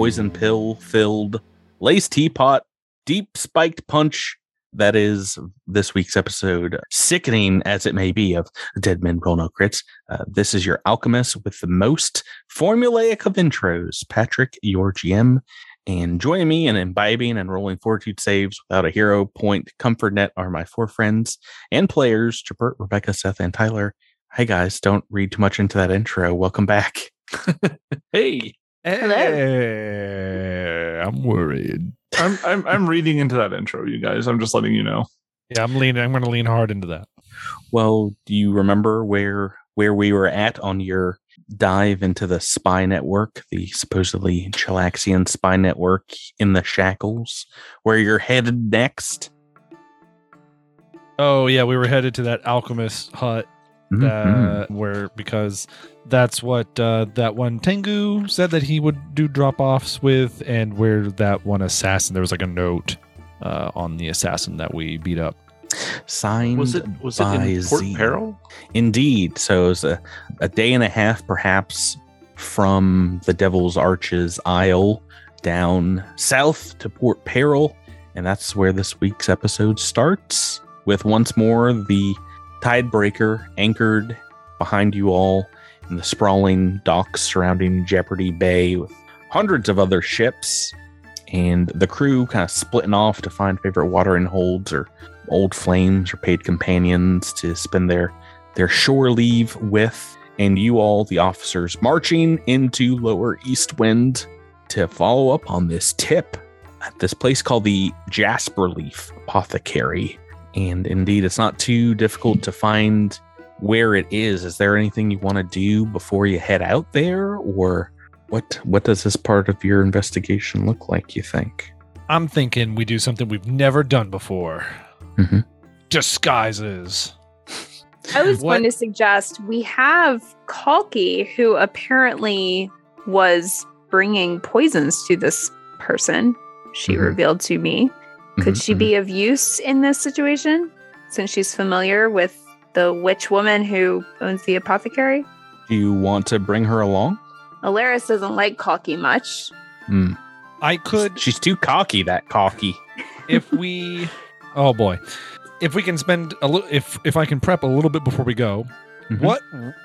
poison pill filled lace teapot deep spiked punch that is this week's episode, sickening as it may be, of Dead Men Roll No Crits. Uh, this is your alchemist with the most formulaic of intros, Patrick, your GM. And joining me in imbibing and rolling fortitude saves without a hero point comfort net are my four friends and players, Jabert, Rebecca, Seth, and Tyler. Hey guys, don't read too much into that intro. Welcome back. hey. Hey, eh, I'm worried. I'm, I'm I'm reading into that intro, you guys. I'm just letting you know. Yeah, I'm leaning. I'm going to lean hard into that. Well, do you remember where where we were at on your dive into the spy network, the supposedly Chelaxian spy network in the shackles, where you're headed next? Oh yeah, we were headed to that alchemist hut Mhm. uh, where because that's what uh, that one Tengu said that he would do drop offs with, and where that one assassin there was like a note uh, on the assassin that we beat up. Signed Was it was it in Port Z. Peril? Indeed. So it was a, a day and a half, perhaps, from the Devil's Arches Isle down south to Port Peril. And that's where this week's episode starts with once more the Tidebreaker anchored behind you all in the sprawling docks surrounding Jeopardy Bay with hundreds of other ships and the crew kind of splitting off to find favorite watering holds or old flames or paid companions to spend their their shore leave with, and you all, the officers, marching into Lower East Wind to follow up on this tip at this place called the Jasperleaf Apothecary. And indeed, it's not too difficult to find where it is. Is there anything you want to do before you head out there, or what? What does this part of your investigation look like? You think? I'm thinking we do something we've never done before. Mhm. Disguises. I was What- going to suggest we have Kalki, who apparently was bringing poisons to this person. She Mhm. revealed to me. Could she mhm. be of use in this situation since she's familiar with the witch woman who owns the apothecary? Do you want to bring her along? Alaris doesn't like cocky much. Hmm. I could She's too cocky. That cocky. if we oh boy if we can spend a little if if i can prep a little bit before we go Mhm. what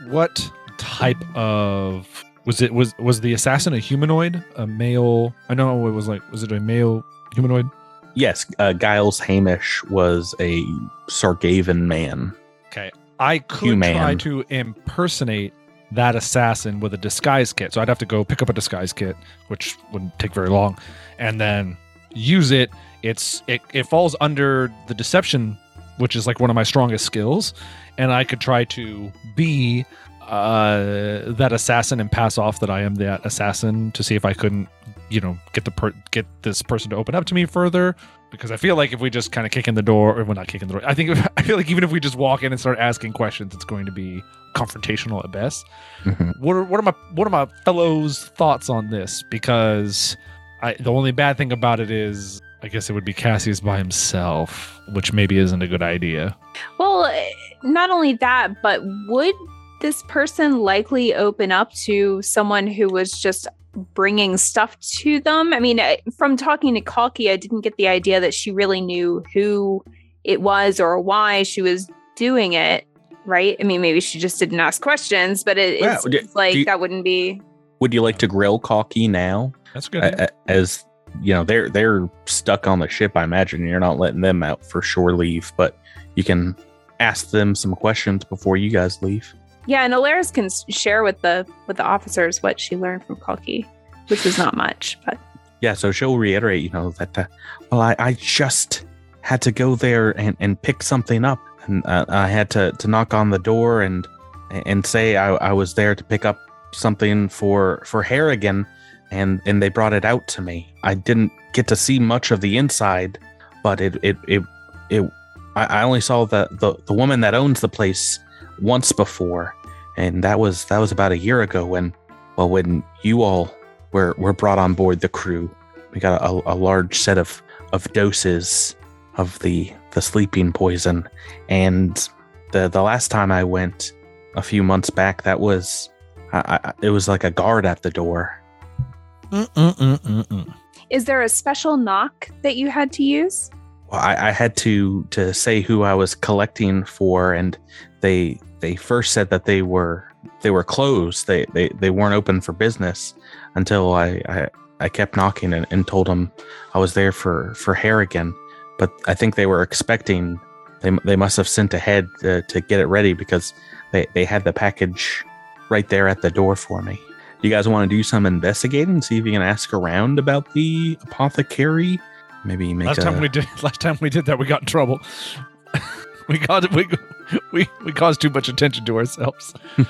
what type of was it was was the assassin a humanoid a male i know it was like was it a male humanoid Yes, uh, Giles Hamish was a Sargavan man. Okay. I could Human. try to impersonate that assassin with a disguise kit so i'd have to go pick up a disguise kit which wouldn't take very long and then use it it's it, it falls under the deception which is like one of my strongest skills and i could try to be uh that assassin and pass off that i am that assassin to see if i couldn't you know get the per- get this person to open up to me further because i feel like if we just kind of kick in the door or well not kick in the door i think i feel like even if we just walk in and start asking questions it's going to be confrontational at best Mhm. what are what are my what are my fellows thoughts on this because I the only bad thing about it is I guess it would be Cassius by himself, which maybe isn't a good idea. Well, eh, not only that, but would this person likely open up to someone who was just bringing stuff to them? I mean, from talking to Kalki, I didn't get the idea that she really knew who it was or why she was doing it, right? I mean, maybe she just didn't ask questions, but it, Well, it's do- like you- that wouldn't be. Would you like to grill Kalki now? That's good. A- a- As you know, they're they're stuck on the ship. I imagine you're not letting them out for shore leave, but you can ask them some questions before you guys leave. Yeah, and Alaris can share with the with the officers what she learned from Kalki, which is not much, but Yeah, so she'll reiterate, you know, that, uh, well, I, I just had to go there and, and pick something up. And uh, I had to, to knock on the door and and say I, I was there to pick up something for, for Harrigan. And, and they brought it out to me. I didn't get to see much of the inside, but it, it, it, it I, only saw the, the, the woman that owns the place once before. And that was, that was about a year ago when, well, when you all were were brought on board the crew. We got a, a large set of of doses of the the sleeping poison, and the the last time I went a few months back, that was I, I, it was like a guard at the door, Mm-mm-mm-mm-mm. Is there a special knock that you had to use? Well, I, I had to to say who I was collecting for, and they they first said that they were they were closed. They they, they weren't open for business until I I, I kept knocking and, and told them I was there for for Harrigan. But I think they were expecting they they must have sent ahead to, to get it ready because they they had the package right there at the door for me. Do you guys want to do some investigating? See if you can ask around about the apothecary. Maybe make Last a, time we did last time we did that, we got in trouble. we got we we we caused too much attention to ourselves. I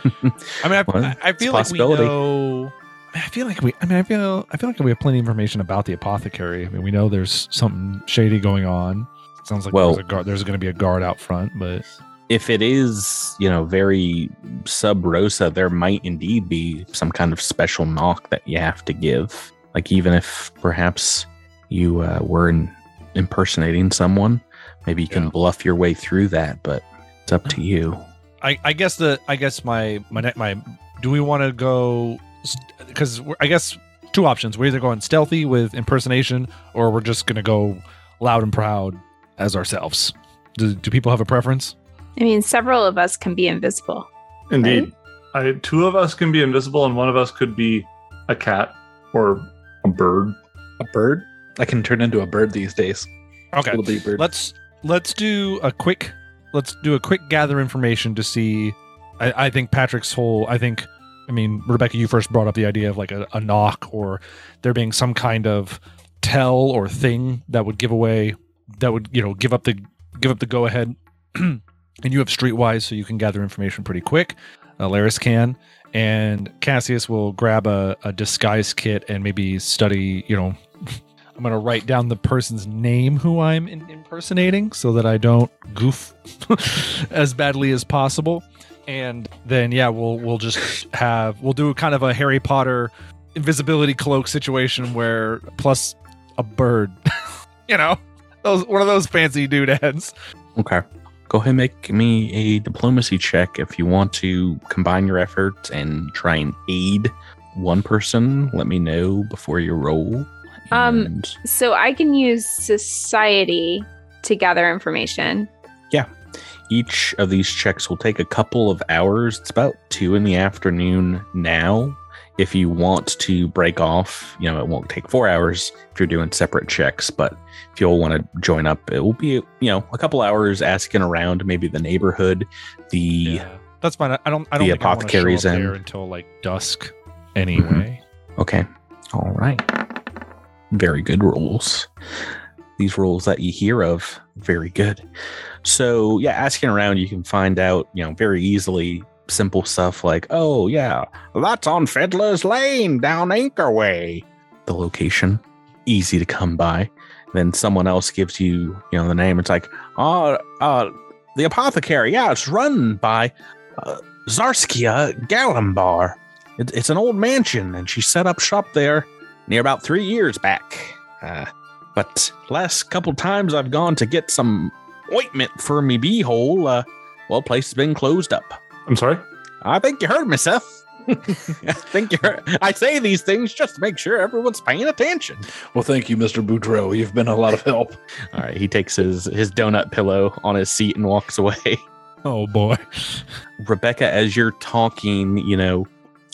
mean, I, Well, I, I feel like we know. I feel like we. I mean, I feel. I feel like we have plenty of information about the apothecary. I mean, we know there's something shady going on. Sounds like Well- there's a guard. There's going to be a guard out front, but if it is, you know, very sub rosa, there might indeed be some kind of special knock that you have to give. Like even if perhaps you uh, were in, impersonating someone, maybe you can bluff your way through that. But it's up to you. I, I guess the I guess my my my do we want to go because I guess two options we're either going stealthy with impersonation or we're just gonna go loud and proud as ourselves. Do, do people have a preference? I mean, several of us can be invisible. Indeed. I, two of us can be invisible, and one of us could be a cat or a bird. A bird? I can turn into a bird these days. Okay, Little bird. let's let's do a quick let's do a quick gather information to see. I, I think Patrick's whole. I think. I mean, Rebecca, you first brought up the idea of like a, a knock or there being some kind of tell or thing that would give away that would you know give up the give up the go ahead. and you have Streetwise, so you can gather information pretty quick. Uh, Laris can, and Cassius will grab a, a disguise kit and maybe study. You know, I'm gonna write down the person's name who I'm in- impersonating so that I don't goof as badly as possible. And then yeah, we'll we'll just have we'll do kind of a Harry Potter invisibility cloak situation where plus a bird. you know, those one of those fancy dude heads. Okay. Go ahead and make me a diplomacy check if you want to combine your efforts and try and aid one person. Let me know before you roll. Um, So I can use society to gather information. Each of these checks will take a couple of hours. It's about two in the afternoon now. If you want to break off, you know, it won't take four hours if you're doing separate checks. But if you'll want to join up, it will be, you know, a couple hours asking around maybe the neighborhood, the Yeah, That's fine. I don't. I don't The think I show apothecary's up in. there until like dusk. Mm-hmm. Anyway. Okay. All right. Very good rules. These rules that you hear of, very good. So, yeah, asking around, you can find out, you know, very easily simple stuff like, oh, yeah, that's on Fiddler's Lane down Anchor Way. The location, easy to come by. Then someone else gives you, you know, the name. It's like, oh, uh, the apothecary. Yeah, it's run by uh, Zarskia Galambar. It, it's an old mansion, and she set up shop there near about three years back. Uh, but last couple times I've gone to get some ointment for me beehole, uh, well, place has been closed up. I'm sorry. I think you heard me, Seth. I think you heard. I say these things just to make sure everyone's paying attention. well, thank you, Mr. Boudreaux. You've been a lot of help. All right, he takes his his donut pillow on his seat and walks away. Oh boy. Rebecca, as you're talking, you know,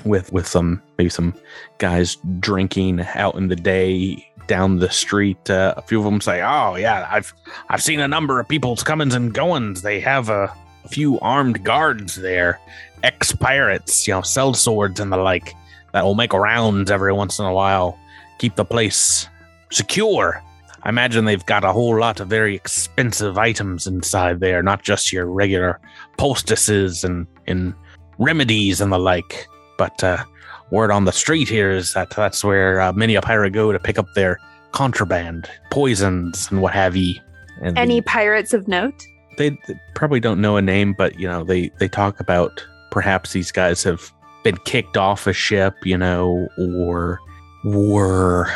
with with some maybe some guys drinking out in the day down the street, uh, a few of them say, "Oh yeah, I've I've seen a number of people's comings and goings. They have a, a few armed guards there, ex pirates, you know, sell swords and the like. That will make rounds every once in a while, keep the place secure." I imagine they've got a whole lot of very expensive items inside there, not just your regular poultices and, and remedies and the like. But uh, word on the street here is that that's where uh, many a pirate go to pick up their contraband, poisons, and what have ye. And Any the- pirates of note? they, they probably don't know a name, but you know they they talk about perhaps these guys have been kicked off a ship, you know, or were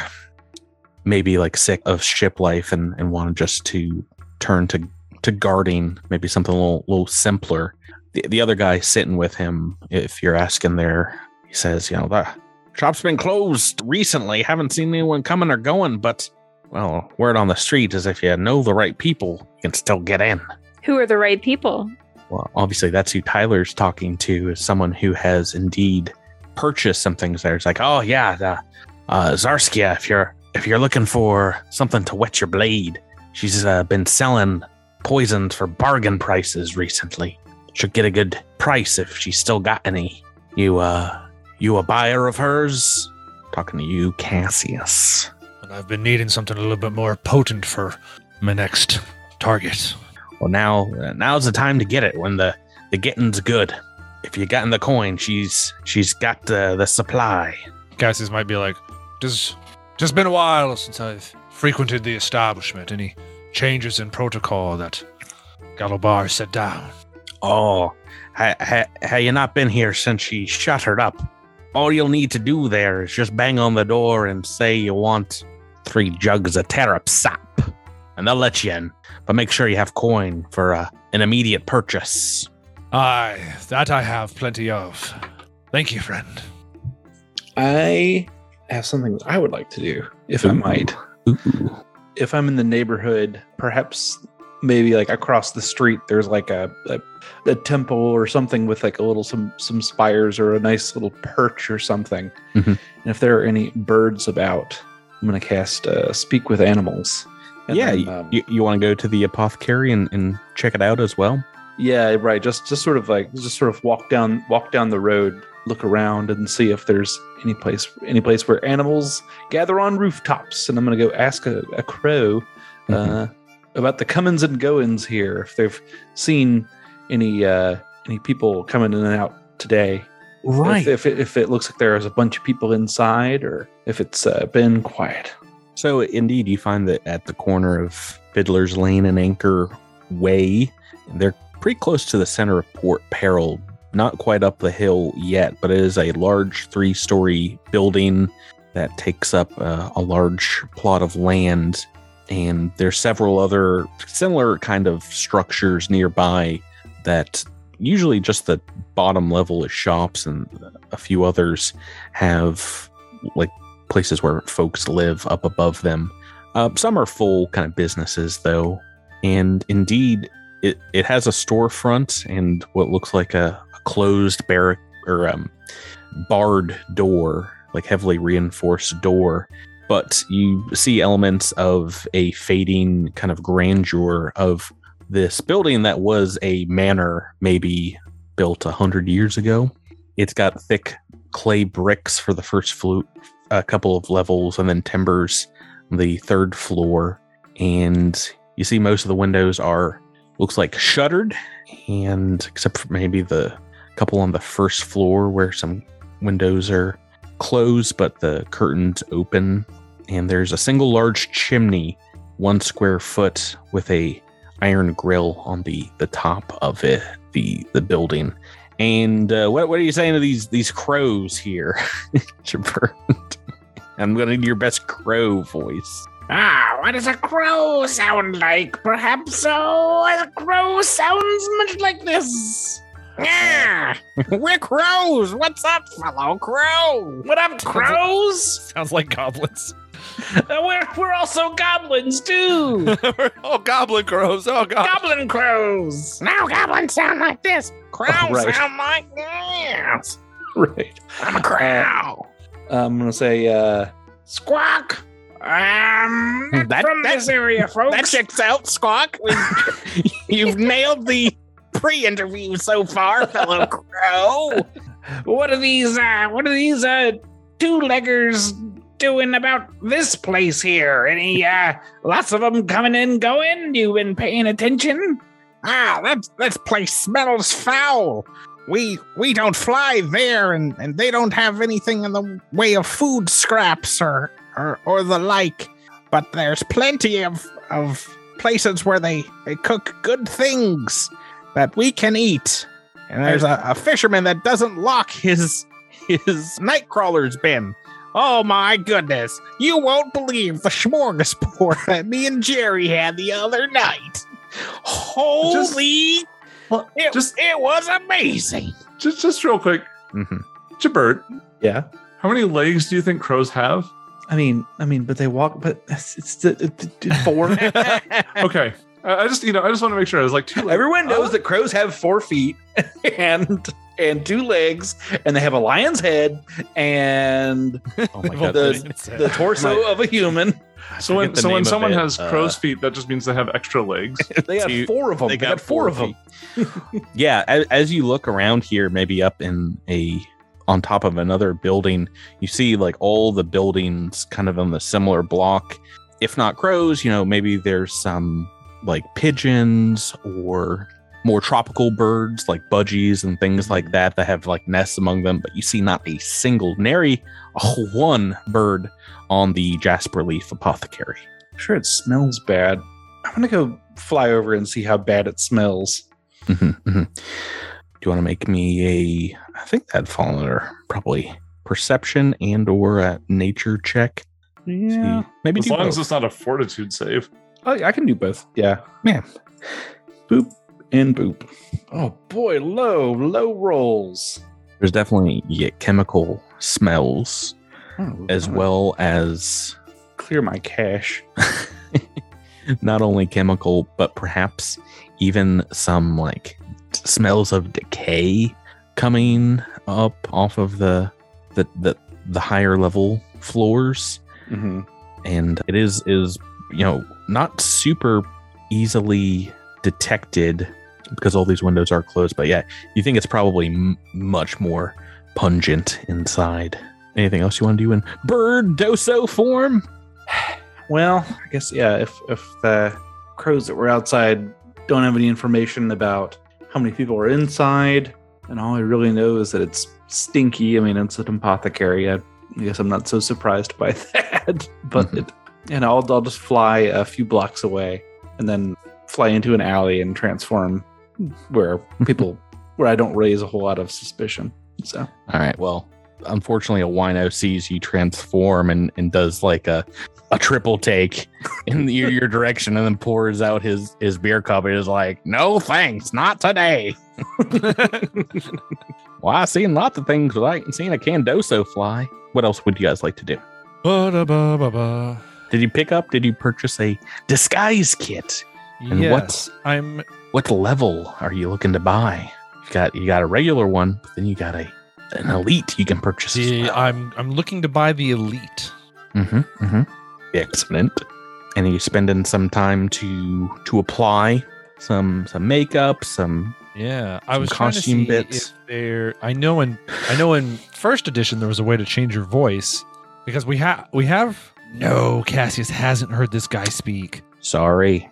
maybe like sick of ship life and and wanted just to turn to to guarding, maybe something a little little simpler. The, the other guy sitting with him, if you're asking there, he says, you know, the shop's been closed recently. Haven't seen anyone coming or going, but well, word on the street is if you know the right people, you can still get in. Who are the right people? Well, obviously that's who Tyler's talking to, is someone who has indeed purchased some things there. It's like, oh yeah, the uh Zarskia, if you're if you're looking for something to wet your blade, she's uh, been selling poisons for bargain prices recently. Should get a good price if she's still got any. You uh you a buyer of hers? Talking to you, Cassius. And I've been needing something a little bit more potent for my next target. Well, now now's the time to get it when the the getting's good. If you gotten the coin, she's she's got the the supply. Cassius might be like, just just been a while since I've frequented the establishment. Any changes in protocol that Galobar set down? Oh, ha, ha, ha you not been here since she shuttered up? All you'll need to do there is just bang on the door and say you want three jugs of Terrap sap, and they'll let you in. But make sure you have coin for uh, an immediate purchase. Aye, that I have plenty of. Thank you, friend. I have something I would like to do, if I might. Ooh. If I'm in the neighborhood, perhaps maybe like across the street, there's like a, a a temple or something with like a little some some spires or a nice little perch or something. Mhm. And if there are any birds about, I'm gonna cast uh, speak with animals. And yeah, then, you, um, you, you want to go to the apothecary and, and check it out as well? Yeah, right. Just just sort of like just sort of walk down walk down the road, look around and see if there's any place any place where animals gather on rooftops. And I'm gonna go ask a, a crow uh, about the comings and goings here, if they've seen any uh any people coming in and out today. If, if, it, if it looks like there's a bunch of people inside or if it's uh, been quiet. So indeed, you find that at the corner of Fiddler's Lane and Anchor Way, they're pretty close to the center of Port Peril. Not quite up the hill yet, but it is a large three-story building that takes up uh, a large plot of land, and there's several other similar kind of structures nearby that usually just the bottom level is shops, and a few others have like places where folks live up above them. Uh, some are full kind of businesses, though, and indeed, it, it has a storefront and what looks like a, a closed barrack or um, barred door, like heavily reinforced door. But you see elements of a fading kind of grandeur of this building that was a manor, maybe built a hundred years ago. It's got thick clay bricks for the first floor, a couple of levels and then timbers on the third floor and you see most of the windows are looks like shuttered and except for maybe the couple on the first floor where some windows are closed but the curtains open and there's a single large chimney one square foot with a iron grill on the the top of it the the building and uh, what what are you saying to these these crows here Jabert? I'm gonna need your best crow voice. Ah, what does a crow sound like? Perhaps so. A crow sounds much like this. Yeah, we're crows. What's up, fellow crow? What up, crows? Sounds like goblins. Uh, we're we're also goblins too. oh, goblin crows. Oh, god. Goblin crows. Now goblins sound like this. Crows Oh, right. sound like this. Right. I'm a crow. I'm gonna say uh Squawk. Um, That- from that- this area, folks. That checks out, Squawk. You've nailed the pre-interview so far, fellow crow. What are these? Uh, what are these uh, two-leggers doing about this place here? Any uh, lots of them coming and going? You been paying attention? Ah, that that place smells foul. We we don't fly there, and, and they don't have anything in the way of food scraps or or, or the like. But there's plenty of of places where they, they cook good things that we can eat. And there's a, a fisherman that doesn't lock his his night crawler's bin. Oh my goodness. You won't believe the smorgasbord that me and Jerry had the other night. Holy Well, it, just it was amazing. just just real quick, Mhm. Jabert, yeah. How many legs do you think crows have? I mean, I mean, but they walk. But it's, it's the it, it- four. Okay. I I just, you know, I just want to make sure. I was like two. legs. Everyone knows that crows have four feet and and two legs, and they have a lion's head and Oh my god. the- the torso of a human. So when so when someone it, has uh, crow's feet, that just means they have extra legs. They have Two- four of them. they They, got got four of them. yeah, as, as you look around here, maybe up in a on top of another building, you see like all the buildings kind of on the similar block. If not crows, you know, maybe there's some like pigeons or more tropical birds like budgies and things like that that have like nests among them, but you see not a single nary a one bird on the Jasperleaf Apothecary. I'm sure it smells bad. I'm gonna go fly over and see how bad it smells. Mhm, mhm. Do you want to make me a? I think that'd fall under probably perception and or a nature check. Yeah, See, maybe as do long as it's not a fortitude save. I, I can do both. Yeah, Man. Boop and boop. Oh boy, low low rolls There's definitely you get chemical smells Oh, as I'm well as Clear my cache. not only chemical, but perhaps even some like smells of decay coming up off of the the the, the higher level floors. Mm-hmm. and it is is you know not super easily detected because all these windows are closed but yeah you think it's probably m- much more pungent inside anything else you want to do in bird doso form Well, I guess yeah. If if the crows that were outside don't have any information about how many people are inside, and all I really know is that it's stinky. I mean, it's an apothecary. I guess I'm not so surprised by that. but Mhm. it, and I'll I'll just fly a few blocks away, and then fly into an alley and transform where people where I don't raise a whole lot of suspicion. So all right well unfortunately a wino sees you transform and and does like a a triple take in your, your direction and then pours out his his beer cup and is like no thanks not today Well, I've seen lots of things, but I ain't seen a Candoso fly. What else would you guys like to do? Ba-da-ba-ba-ba. Did you pick up? Did you purchase a disguise kit? And yes, what- I'm. What level are you looking to buy? You got you got a regular one, but then you got a an elite you can purchase. as The, well. I'm I'm looking to buy the elite. Mm-hmm. Mm-hmm. Excellent. And you spending some time to to apply some some makeup, some Yeah, I Some was trying to costume bits. there. I know in I know in first edition there was a way to change your voice because we have we have no Cassius hasn't heard this guy speak. sorry.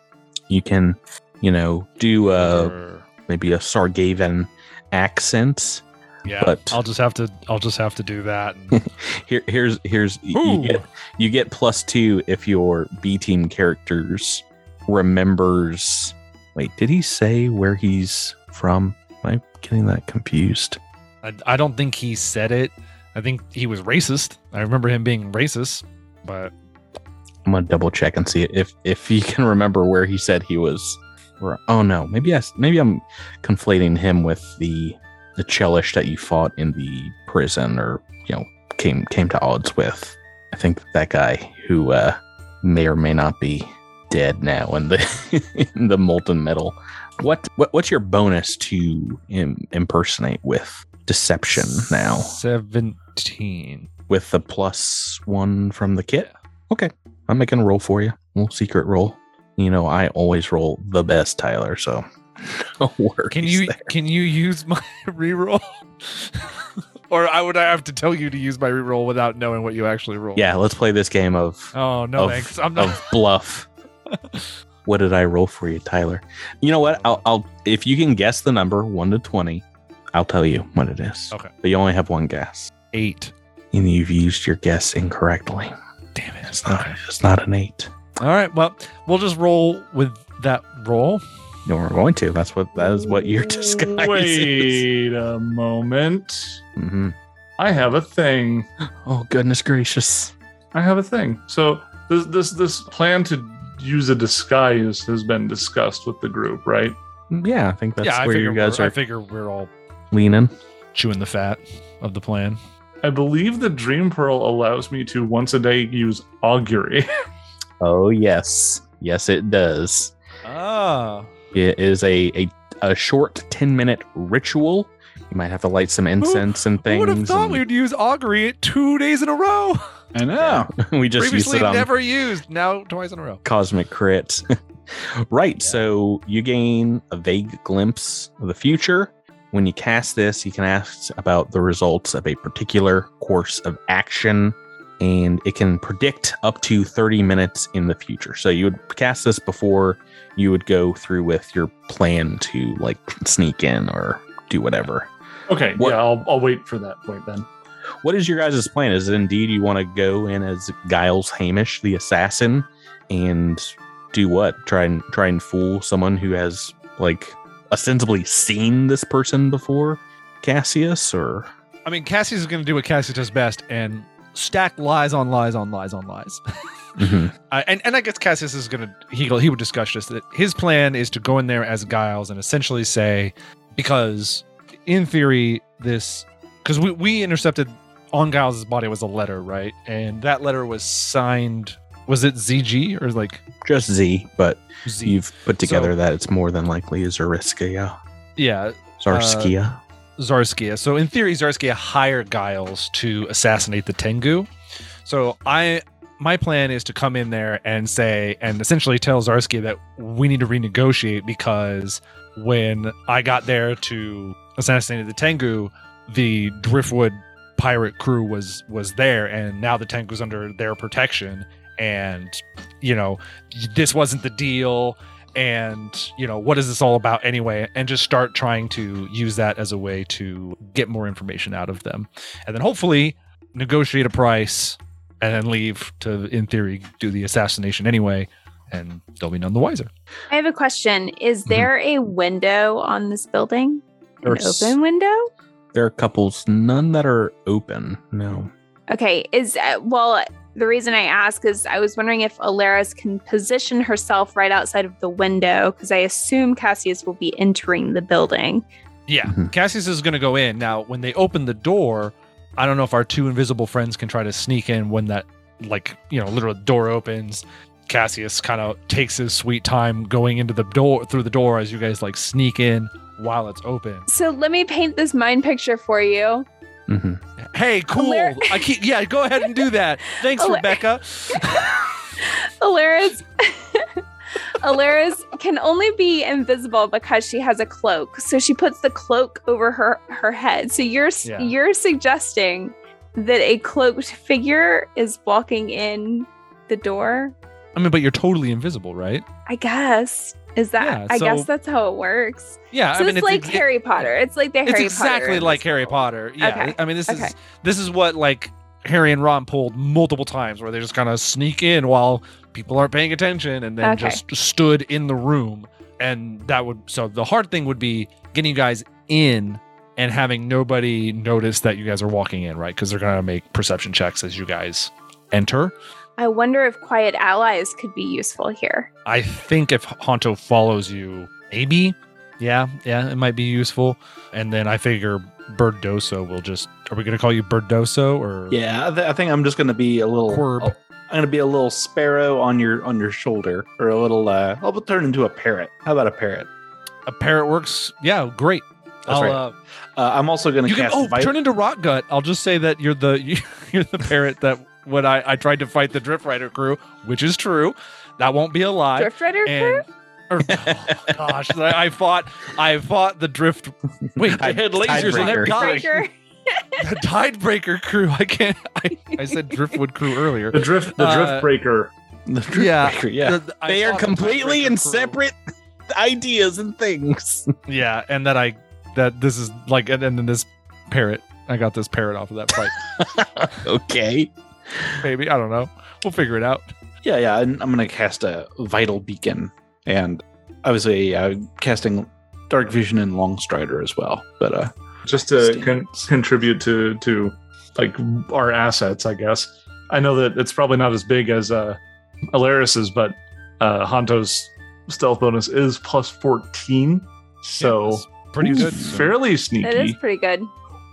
You can, you know, do uh maybe a Sargavan accent. yeah, but- I'll just have to I'll just have to do that. and- Here here's here's Ooh. you get you get plus two if your B team characters remembers wait, did he say where he's from? Am I getting that confused? I, I don't think he said it. I think he was racist. I remember him being racist, but I'm gonna double check and see if if you can remember where he said he was. Or, oh no, maybe I maybe I'm conflating him with the the Chelish that you fought in the prison, or you know came came to odds with. I think that guy who uh, may or may not be dead now in the in the molten metal. What, what what's your bonus to Im- impersonate with deception now seventeen. With the plus one from the kit? Okay, I'm making a roll for you. A little secret roll. You know, I always roll the best, Tyler. So no. Can you there. can you use my reroll? or I would I have to tell you to use my reroll without knowing what you actually roll? Yeah, let's play this game of Oh no, Of- thanks. I'm not. of bluff. what did I roll for you, Tyler? You know what? I'll, I'll if you can guess the number one to twenty, I'll tell you what it is. Okay. But you only have one guess, eight. And you've used your guess incorrectly. Damn it. It's not. It's not an eight. All right. Well, we'll just roll with that roll. No, we're going to. That's what. That is what your disguise is. Wait a moment. hmm I have a thing. Oh goodness gracious! I have a thing. So this this this plan to use a disguise has been discussed with the group, right? Yeah, I think that's yeah, I where you guys we're, I figure we're all leaning. chewing the fat of the plan. I believe the Dream Pearl allows me to once a day use augury. Oh yes, yes it does. Ah. It is a a, a short ten minute ritual. You might have to light some incense and things. Who things. would have thought and- we would use augury two days in a row? I know. we just used Previously it on never used, now twice in a row. cosmic crit. right. So you gain a vague glimpse of the future. When you cast this, you can ask about the results of a particular course of action, and it can predict up to 30 minutes in the future. So you would cast this before you would go through with your plan to like sneak in or do whatever. okay, What- yeah, I'll, I'll wait for that point then. What is your guys' plan? Is it indeed you want to go in as Giles Hamish, the assassin, and do what? Try and try and fool someone who has like ostensibly seen this person before, Cassius, or I mean, Cassius is going to do what Cassius does best and stack lies on lies on lies on lies. Mhm. Uh, and and I guess Cassius is gonna he he would discuss this that his plan is to go in there as Giles and essentially say because in theory this because we we intercepted on Giles's body was a letter right and that letter was signed was it ZG or like just Z, but Z you've put together So- that it's more than likely Zariskia. yeah uh, Zarskia. Zarskia. So in theory, Zarskia hired Giles to assassinate the Tengu. So I my plan is to come in there and say and essentially tell Zarskia that we need to renegotiate because when I got there to assassinate the Tengu, the Driftwood pirate crew was was there and now the Tengu's under their protection and you know this wasn't the deal and you know what is this all about anyway and just start trying to use that as a way to get more information out of them and then hopefully negotiate a price and then leave to in theory do the assassination anyway and they'll be none the wiser I have a question. Is Mhm. there a window on this building? An There's- open window? There are couples, none that are open. No. Okay. Is uh, well, the reason I ask is I was wondering if Alaris can position herself right outside of the window because I assume Cassius will be entering the building. yeah Mhm. cassius is going to go in now when they open the door i don't know if our two invisible friends can try to sneak in when that like you know literally door opens cassius kind of takes his sweet time going into the door through the door as you guys like sneak in while it's open So let me paint this mind picture for you. Hmm Hey, cool. I keep yeah, go ahead and do that. Thanks, Rebecca. Alaris Alaris can only be invisible because she has a cloak. So she puts the cloak over her her head. So you're Yeah. you're suggesting that a cloaked figure is walking in the door? I mean, but you're totally invisible, right? I guess. Is that Yeah, I guess that's how it works. Yeah, So I mean, it's, like ex- Harry Potter. It's like the Harry. It's exactly Potter like Harry. Potter. Yeah, Okay, I mean, this okay. is this is what like Harry and Ron pulled multiple times, where they just kind of sneak in while people aren't paying attention, and then Okay. just stood in the room, and that would. So the hard thing would be getting you guys in and having nobody notice that you guys are walking in, right? Because they're gonna make perception checks as you guys enter. I wonder if quiet allies could be useful here. I think if Honto follows you, maybe, yeah, yeah, it might be useful. And then I figure Birdoso will just. Are we going to call you Birdoso or? Yeah, I, th- I think I'm just going to be a little. Quirb. I'm going to be a little sparrow on your on your shoulder, or a little. uh I'll turn into a parrot. How about a parrot? a parrot works. Yeah, great. That's I'll, right. uh, Uh, I'm also going to you can cast. oh Vit- turn into Rot Gut. I'll just say that you're the you're the parrot that when I I tried to fight the Drift Rider crew, which is true. That won't be a lie. Drift Rider crew? or, oh, gosh, I, I fought I fought the drift. Wait, I had lasers and Tidebreaker. had guns. Breaker. the Tidebreaker crew. I can't. I, I said Driftwood crew earlier. The drift, the Uh, drift breaker. the drift Yeah. breaker, yeah. The- the- They are fought the completely in crew. separate ideas and things. Yeah, and that I that this is like, and, and then this parrot. I got this parrot off of that fight. okay. Maybe I don't know. We'll figure it out. Yeah, yeah. And I'm going to cast a vital beacon, and I was uh, casting dark vision and long strider as well. But uh, just to con- contribute to to like our assets, I guess. I know that it's probably not as big as uh Alaris's, but uh Honto's stealth bonus is plus 14. So It's pretty good. fairly That is sneaky. pretty good.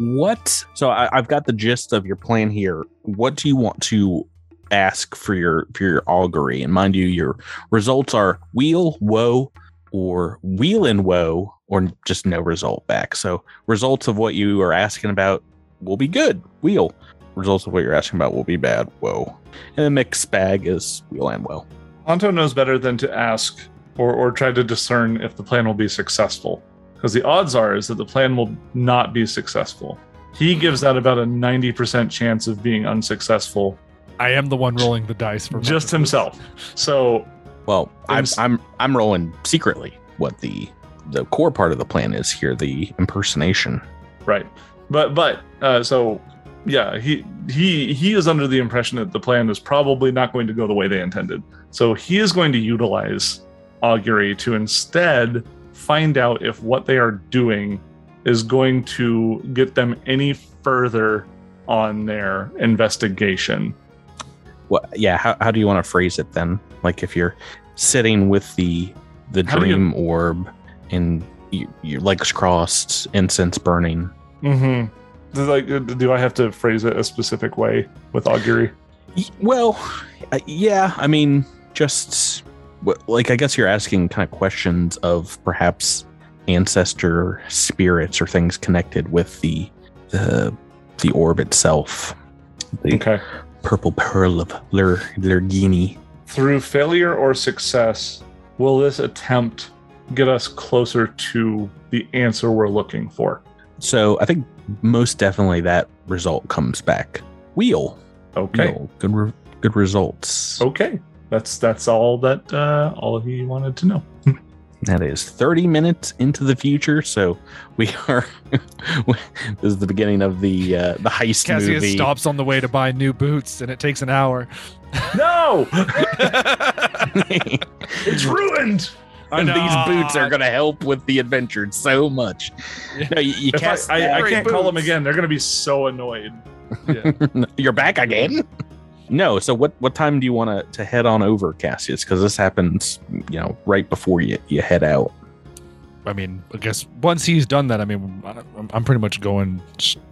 What? So I, I've got the gist of your plan here. What do you want to ask for your for your augury? And mind you, your results are weal, woe, or weal and woe, or just no result back. So results of what you are asking about will be good. Weal. Results of what you're asking about will be bad. Woe. And the mixed bag is weal and woe. Honto knows better than to ask or, or try to discern if the plan will be successful. Because the odds are is that the plan will not be successful. He gives that about a 90% chance of being unsuccessful I am the one rolling the dice for just most of this. himself. So Well, I'm I'm I'm rolling secretly what the the core part of the plan is here, the impersonation. Right. But but uh, so yeah, he he he is under the impression that the plan is probably not going to go the way they intended. So he is going to utilize augury to instead find out if what they are doing is going to get them any further on their investigation. What yeah, how, how do you want to phrase it then? Like if you're sitting with the the How do you- dream orb and you, your legs crossed, incense burning. Mm-hmm. Like, do I have to phrase it a specific way with augury? Well, uh, yeah, I mean, just like I guess you're asking kind of questions of perhaps ancestor spirits or things connected with the the the orb itself. The Okay. purple pearl of Lur Lurgini. through failure or success, will this attempt get us closer to the answer we're looking for? So I think most definitely that result comes back. Weal. Okay. Weal. Good re- good results. Okay. That's that's all that uh all of you wanted to know. That is 30 minutes into the future. So we are this is the beginning of the uh the heist Cassius movie. stops on the way to buy new boots, and it takes an hour. No! it's ruined. and know. these boots are going to help with the adventure so much. No, you, you If I, I, I can't call them again. They're gonna be so annoyed. You're back again? No. So what what time do you want to to head on over, Cassius? Because this happens, you know, right before you you head out. I mean, I guess once he's done that, I mean, I'm, pretty much going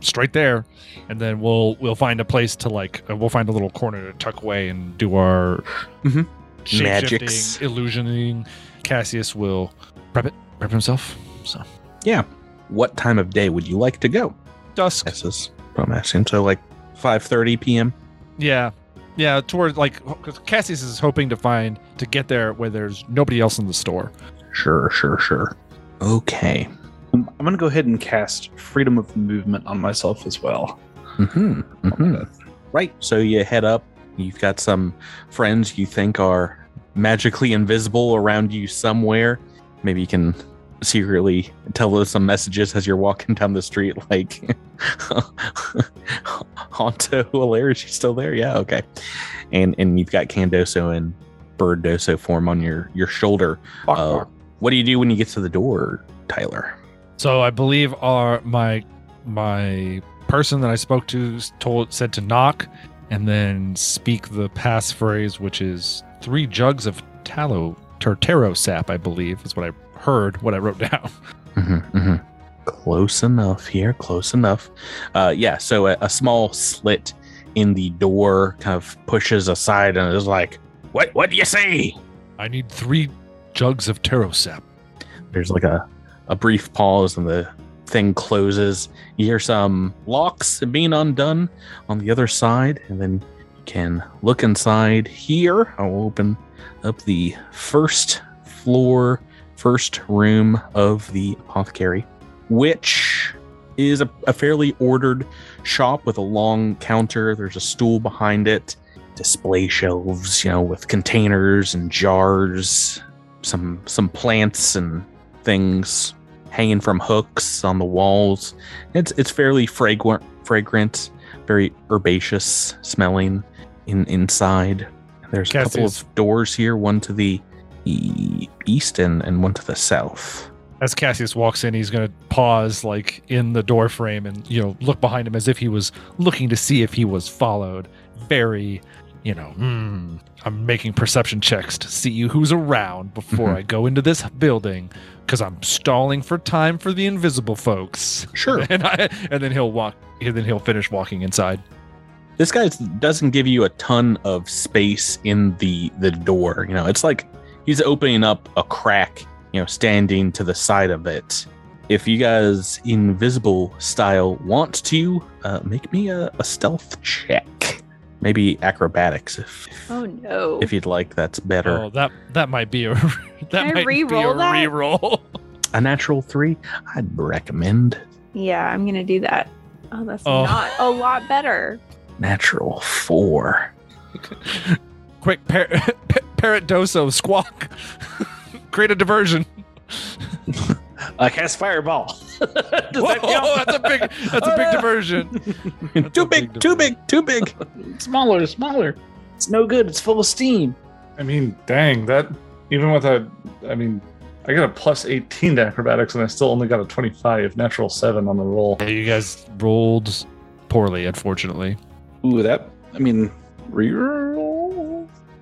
straight there, and then we'll we'll find a place to like uh, we'll find a little corner to tuck away and do our Mhm. shape Magics. illusioning. Cassius will prep it, prep himself. So yeah, What time of day would you like to go? dusk, This is what I'm asking. So like 5:30 p.m. yeah, yeah. Toward like 'cause Cassius is hoping to find to get there where there's nobody else in the store. Sure, sure, sure. Okay. I'm I'm gonna go ahead and cast freedom of movement on myself as well. hmm hmm Right. So you head up. You've got some friends you think are magically invisible around you somewhere. Maybe you can secretly tell us some messages as you're walking down the street, like Honto Hilaire, is she still there? Yeah, okay. And and you've got Candoso and Bird Doso form on your your shoulder. Uh, what do you do when you get to the door, Tyler? So I believe our my my person that I spoke to told said to knock and then speak the passphrase, which is three jugs of tallow tartaro sap. I believe is what I heard. What I wrote down. hmm hmm Close enough here. Close enough. Uh, yeah. So a, a small slit in the door kind of pushes aside and is like, "What? What do you say?" I need three jugs of taro sap. There's like a a brief pause and the thing closes. You hear some locks being undone on the other side, and then you can look inside here. I'll open up the first floor, first room of the apothecary, which is a, a fairly ordered shop with a long counter. There's a stool behind it, display shelves, you know, with containers and jars, some some plants and things hanging from hooks on the walls. It's it's fairly fragrant, fragrant, very herbaceous smelling in inside. There's a couple of doors here, one to the e- east and, and one to the south. As Cassius walks in, he's gonna pause like in the door frame and you know look behind him as if he was looking to see if he was followed. Very you know, hmm, I'm making perception checks to see who's around before Mhm. I go into this building because I'm stalling for time for the invisible folks. Sure. and I, and then he'll walk. And then he'll finish walking inside. this guy doesn't give you a ton of space in the the door you know it's like he's opening up a crack you know standing to the side of it if you guys invisible style want to uh, make me a, a stealth check maybe acrobatics if Oh no. if you'd like that's better Oh, that that might be a that I might be a re-roll that? reroll. a natural three i'd recommend yeah, I'm gonna do that. Oh, that's Oh. not a lot better. natural four Quick, par- pa- parrot doso squawk. Create a diversion. I cast fireball. Does that count? that's a big that's a big diversion. That's too a big big too big too big smaller, smaller. It's no good. It's full of steam. I mean, dang, that even with a, I mean, I got a plus 18 to acrobatics and I still only got a 25, natural seven on the roll. Yeah, you guys rolled poorly, unfortunately. Ooh, that. I mean, reroll.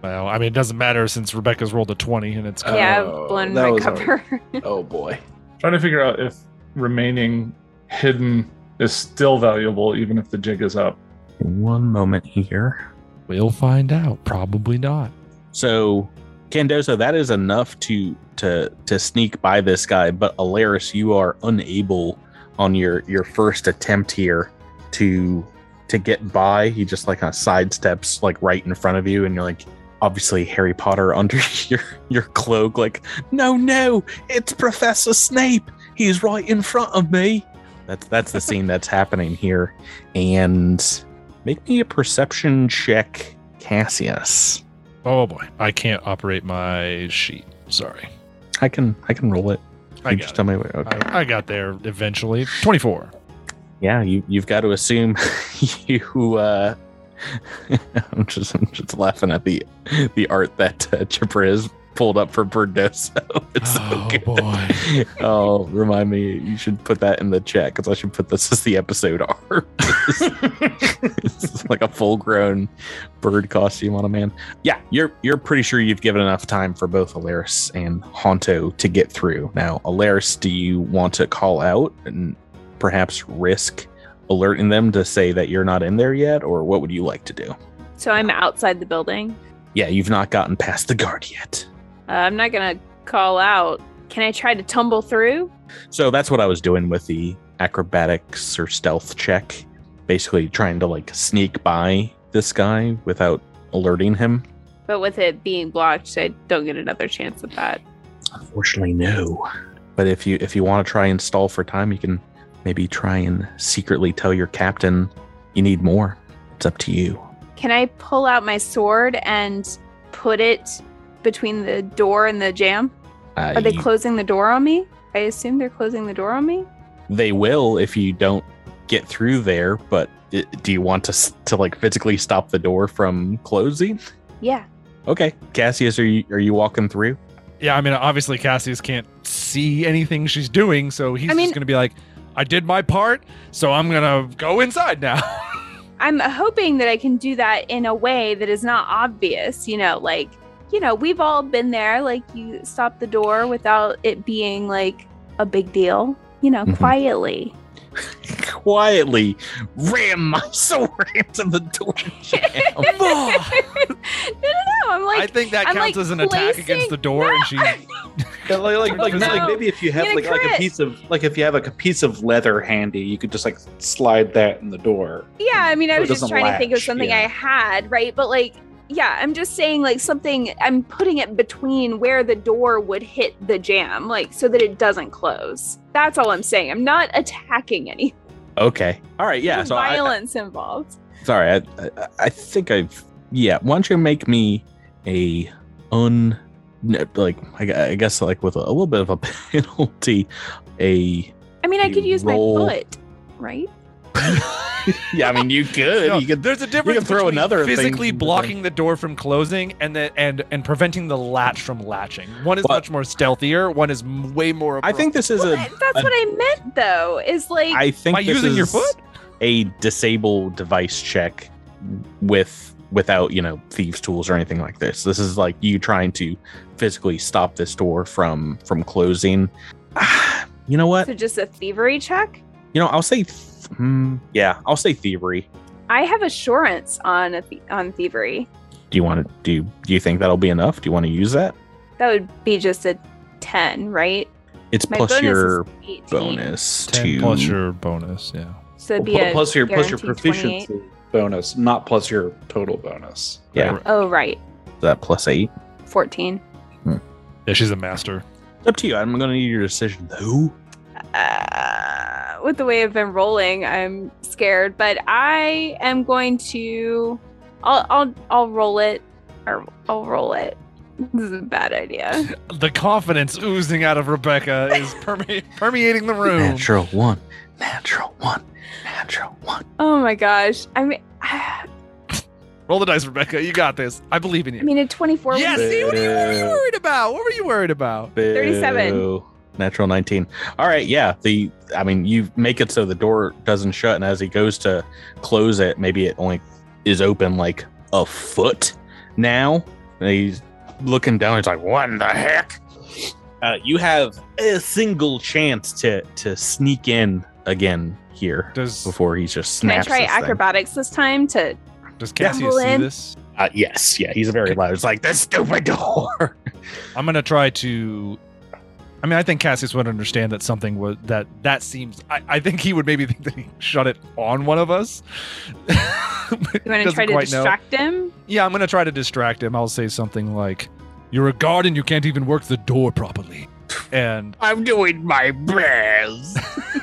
Well, I mean, it doesn't matter since Rebecca's rolled a 20 and it's yeah, Oh, I've blown that my was cover. Oh boy. Trying to figure out if remaining hidden is still valuable, even if the jig is up. one moment here We'll find out. Probably not. So, Candoso, that is enough to to to sneak by this guy, but Alaris, you are unable on your your first attempt here to to get by. He just like kind of sidesteps like right in front of you, and you're like obviously Harry Potter under your your cloak, like, no, no, it's Professor Snape. He's right in front of me. That's that's the scene that's happening here. And make me a perception check, Cassius. Oh boy, I can't operate my sheet. Sorry. I can I can roll it. I You just it. tell me. Okay. I, I got there eventually. 24. yeah, you you've got to assume you. uh I'm just I'm just laughing at the the art that uh, Chipper has pulled up for Birdoso. It's so Oh, good. boy. oh, remind me. You should put that in the chat because I should put this as the episode art. it's like a full grown bird costume on a man. Yeah, you're you're pretty sure you've given enough time for both Alaris and Honto to get through. Now, Alaris, do you want to call out and perhaps risk alerting them to say that you're not in there yet, or what would you like to do? so I'm outside the building. Yeah, you've not gotten past the guard yet. Uh, I'm not gonna call out. Can I try to tumble through? So that's what I was doing with the acrobatics or stealth check. Basically trying to like sneak by this guy without alerting him. But with it being blocked, I don't get another chance at that. Unfortunately, no. But if you if you want to try and stall for time, you can maybe try and secretly tell your captain you need more. It's up to you. Can I pull out my sword and put it between the door and the jam? Uh, Are they you- closing the door on me? I assume they're closing the door on me. they will if you don't get through there. But i do you want to to like physically stop the door from closing? Yeah. Okay, Cassius, are you are you walking through? Yeah, I mean, obviously Cassius can't see anything she's doing, so he's I mean- just going to be like, I did my part, so I'm going to go inside now. I'm hoping that I can do that in a way that is not obvious, you know, like, you know, we've all been there, like you stop the door without it being like a big deal, you know, Mhm. quietly. Quietly ram my sword into the door jam. no, no, no. I'm like, I think that I'm, counts like, as an attack against the door, and she. Yeah, like, like, like, No. like maybe if you have Get a like, like a piece of like if you have like a piece of leather handy, you could just like slide that in the door. Yeah, I mean, I was just doesn't trying to think of something yeah. I had, right? But like, yeah, I'm just saying like something. I'm putting it between where the door would hit the jam, like so that it doesn't close. That's all I'm saying. I'm not attacking any Okay. All right. Yeah. So I, violence involved. sorry. I, I I think I've yeah. Why don't you make me a un like I, I guess like with a, a little bit of a penalty a I mean, I could use roll- my foot, right? yeah. I mean you could No, you could there's a difference You throw between another thing physically the- blocking the door from closing and then and and preventing the latch from latching. One is But- much more stealthier. One is way more. I think this is Well, a that's a- what I meant, though. Is like, I think by this using your foot. a disable device check with without you know thieves tools or anything like this this is like you trying to physically stop this door from from closing you know what So just a thievery check. you know i'll say th- hmm, yeah i'll say thievery I have assurance on a th- on thievery. do you want to do you, do you think that'll be enough do you want to use that That would be just a ten, right? it's My plus bonus your bonus 10 to plus your bonus, yeah. So it'd be Well, a plus your plus your proficiency bonus, not plus your total bonus. Yeah. right? Oh right, that plus eight fourteen. Yeah, she's a master. it's up to you i'm gonna need your decision though Uh, with the way I've been rolling, I'm scared, but I am going to. I'll I'll I'll roll it, or I'll roll it. This is a bad idea. The confidence oozing out of Rebecca is perme- permeating the room. natural one natural one natural one Oh my gosh! I mean, Roll the dice, Rebecca. You got this. I believe in you. I mean, a twenty-four. yes. See, what, are you, what are you worried about? What were you worried about? 37. Boo. Natural 19. All right, yeah. The I mean, you make it so the door doesn't shut, and as he goes to close it, maybe it only is open like a foot now. And he's looking down. He's like, "What in the heck?" Uh, you have a single chance to to sneak in again here Does before he just snaps. Can I try this thing. acrobatics this time to? does Cassius Rumble see in. this? Uh, yes, yeah. He's very loud. It's like the stupid door. I'm gonna try to. I mean, I think Cassius would understand that something was that that seems. I, I think he would maybe think that he shut it on one of us. You want to try to distract him? Yeah, I'm gonna try to distract him. I'll say something like, "You're a guard and you can't even work the door properly," and I'm doing my best.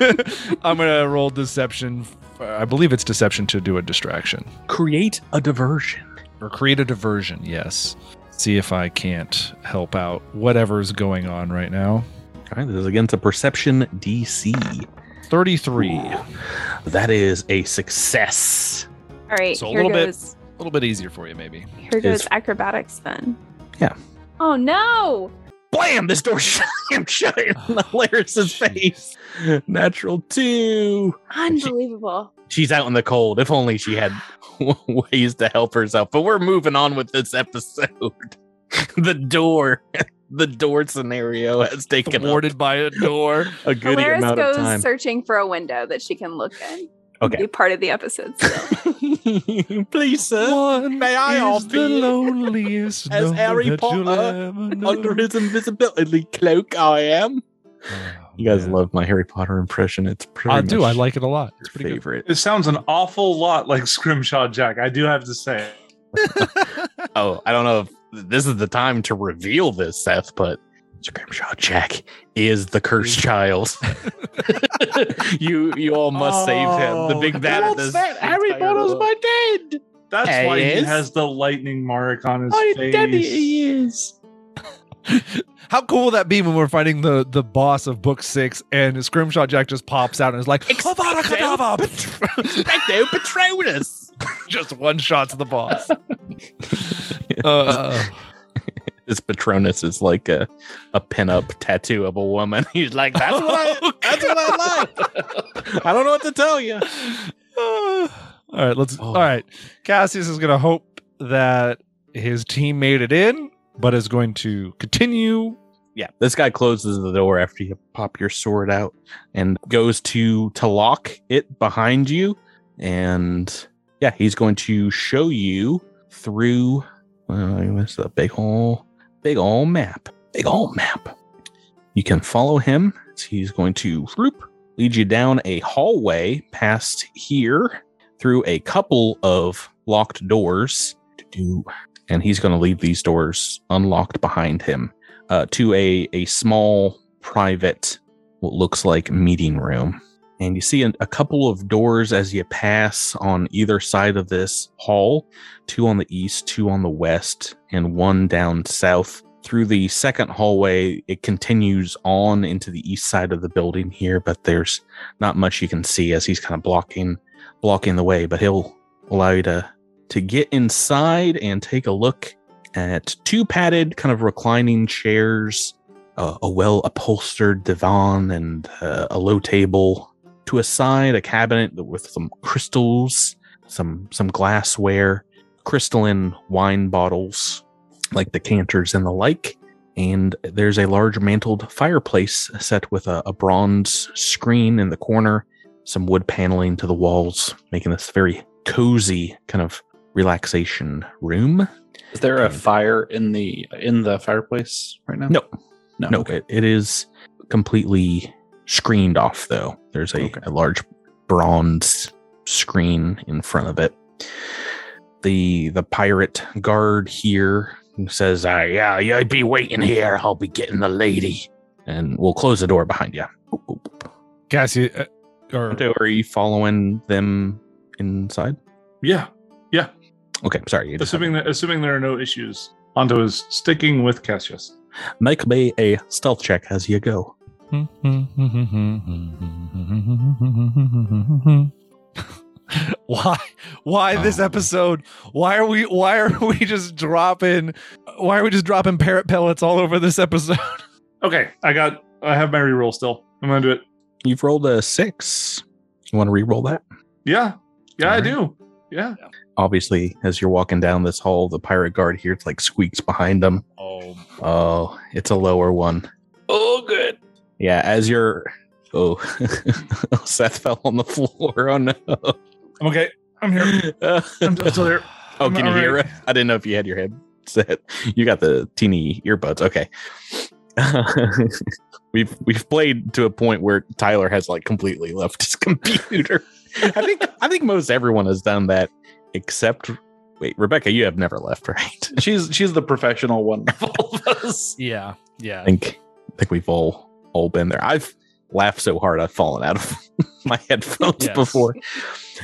I'm gonna roll deception. Uh, I believe it's deception to do a distraction Create a diversion. or create a diversion. Yes. See if I can't help out whatever's going on right now. All right, this is against a perception DC. 33. That is a success. All right, So a here little bit- goes. A little bit easier for you, maybe. Here goes is- acrobatics then. Yeah. Oh no! Blam! This door shut shut in Laris's face. Natural two. Unbelievable. She's out in the cold. If only she had ways to help herself. But we're moving on with this episode. the door, the door scenario has taken up by a door. a good Polaris amount of goes time. searching for a window that she can look in. Okay. Be part of the episode still. Please, sir. One May I is offer the loneliest As Harry that you'll Potter ever know. Under his invisibility cloak, I am. Oh, Oh, You guys man. love my Harry Potter impression. It's pretty I do. I like it a lot. It's pretty good. favorite. It sounds an awful lot like Scrimshaw Jack. I do have to say. Oh, I don't know if this is the time to reveal this, Seth, but Scrimshaw Jack is the cursed child. you you all must save him. The big oh, bad of this. Harry Potter's world. my dad. That's Hey, why he is? has the lightning mark on his oh, My face. daddy he is. How cool will that be when we're fighting the the boss of book six and Scrimshaw Jack just pops out and is like, Avada Kedavra! Expecto Patronus. just one shot to the boss. uh, This Patronus is like a, a pinup tattoo of a woman. He's like, that's what I, Oh, that's what I like. I don't know what to tell you. all right, let's. Oh. All right, Cassius is going to hope that his team made it in, but is going to continue. Yeah, this guy closes the door after you pop your sword out and goes to to lock it behind you. And yeah, he's going to show you through. Uh, what's the big ol' big ol' map? Big old map. You can follow him. He's going to lead you down a hallway past here through a couple of locked doors. Do and he's going to leave these doors unlocked behind him uh, to a a small private what looks like meeting room. And you see a, a couple of doors as you pass on either side of this hall two on the east two on the west and one down south. Through the second hallway it continues on into the east side of the building here but there's not much you can see as he's kind of blocking blocking the way but he'll allow you to to get inside and take a look at two padded, kind of reclining chairs, uh, a well upholstered divan, and uh, a low table. To a side, a cabinet with some crystals, some some glassware, crystalline wine bottles, like decanters and the like. And there's a large mantled fireplace set with a, a bronze screen in the corner, some wood paneling to the walls, making this very cozy kind of relaxation room. Is there a fire in the in the fireplace right now? No. no. No, okay. it, it is completely screened off, though. There's a, Okay. a large bronze screen in front of it. The the pirate guard here says, uh, "Yeah, you be waiting here. I'll be getting the lady, and we'll close the door behind you." Boop, boop. Cassie, uh, or Are you following them inside? Yeah. Okay, sorry. you just Assuming that assuming there are no issues, Anto is sticking with Cassius. make me a stealth check as you go. why why this Oh. episode why are we why are we just dropping why are we just dropping parrot pellets all over this episode Okay, I got I have my reroll still. I'm gonna do it. You've rolled a six. You want to re-roll that? Yeah. Yeah, I Alright. do. Yeah. Obviously as you're walking down this hall the pirate guard here like squeaks behind them. Oh. Oh it's a lower one. Oh, good. Yeah as you're oh seth fell on the floor. Oh no. I'm okay. I'm here. I'm I'm still here. oh I'm can you hear alright. it? I didn't know if you had your head set. You got the teeny earbuds. Okay. We've we've played to a point where tyler has like completely left his computer. I think i think most everyone has done that except wait rebecca you have never left right She's she's the professional one of all of us. yeah yeah I think I think we've all all been there. I've laughed so hard I've fallen out of my headphones Yes. before.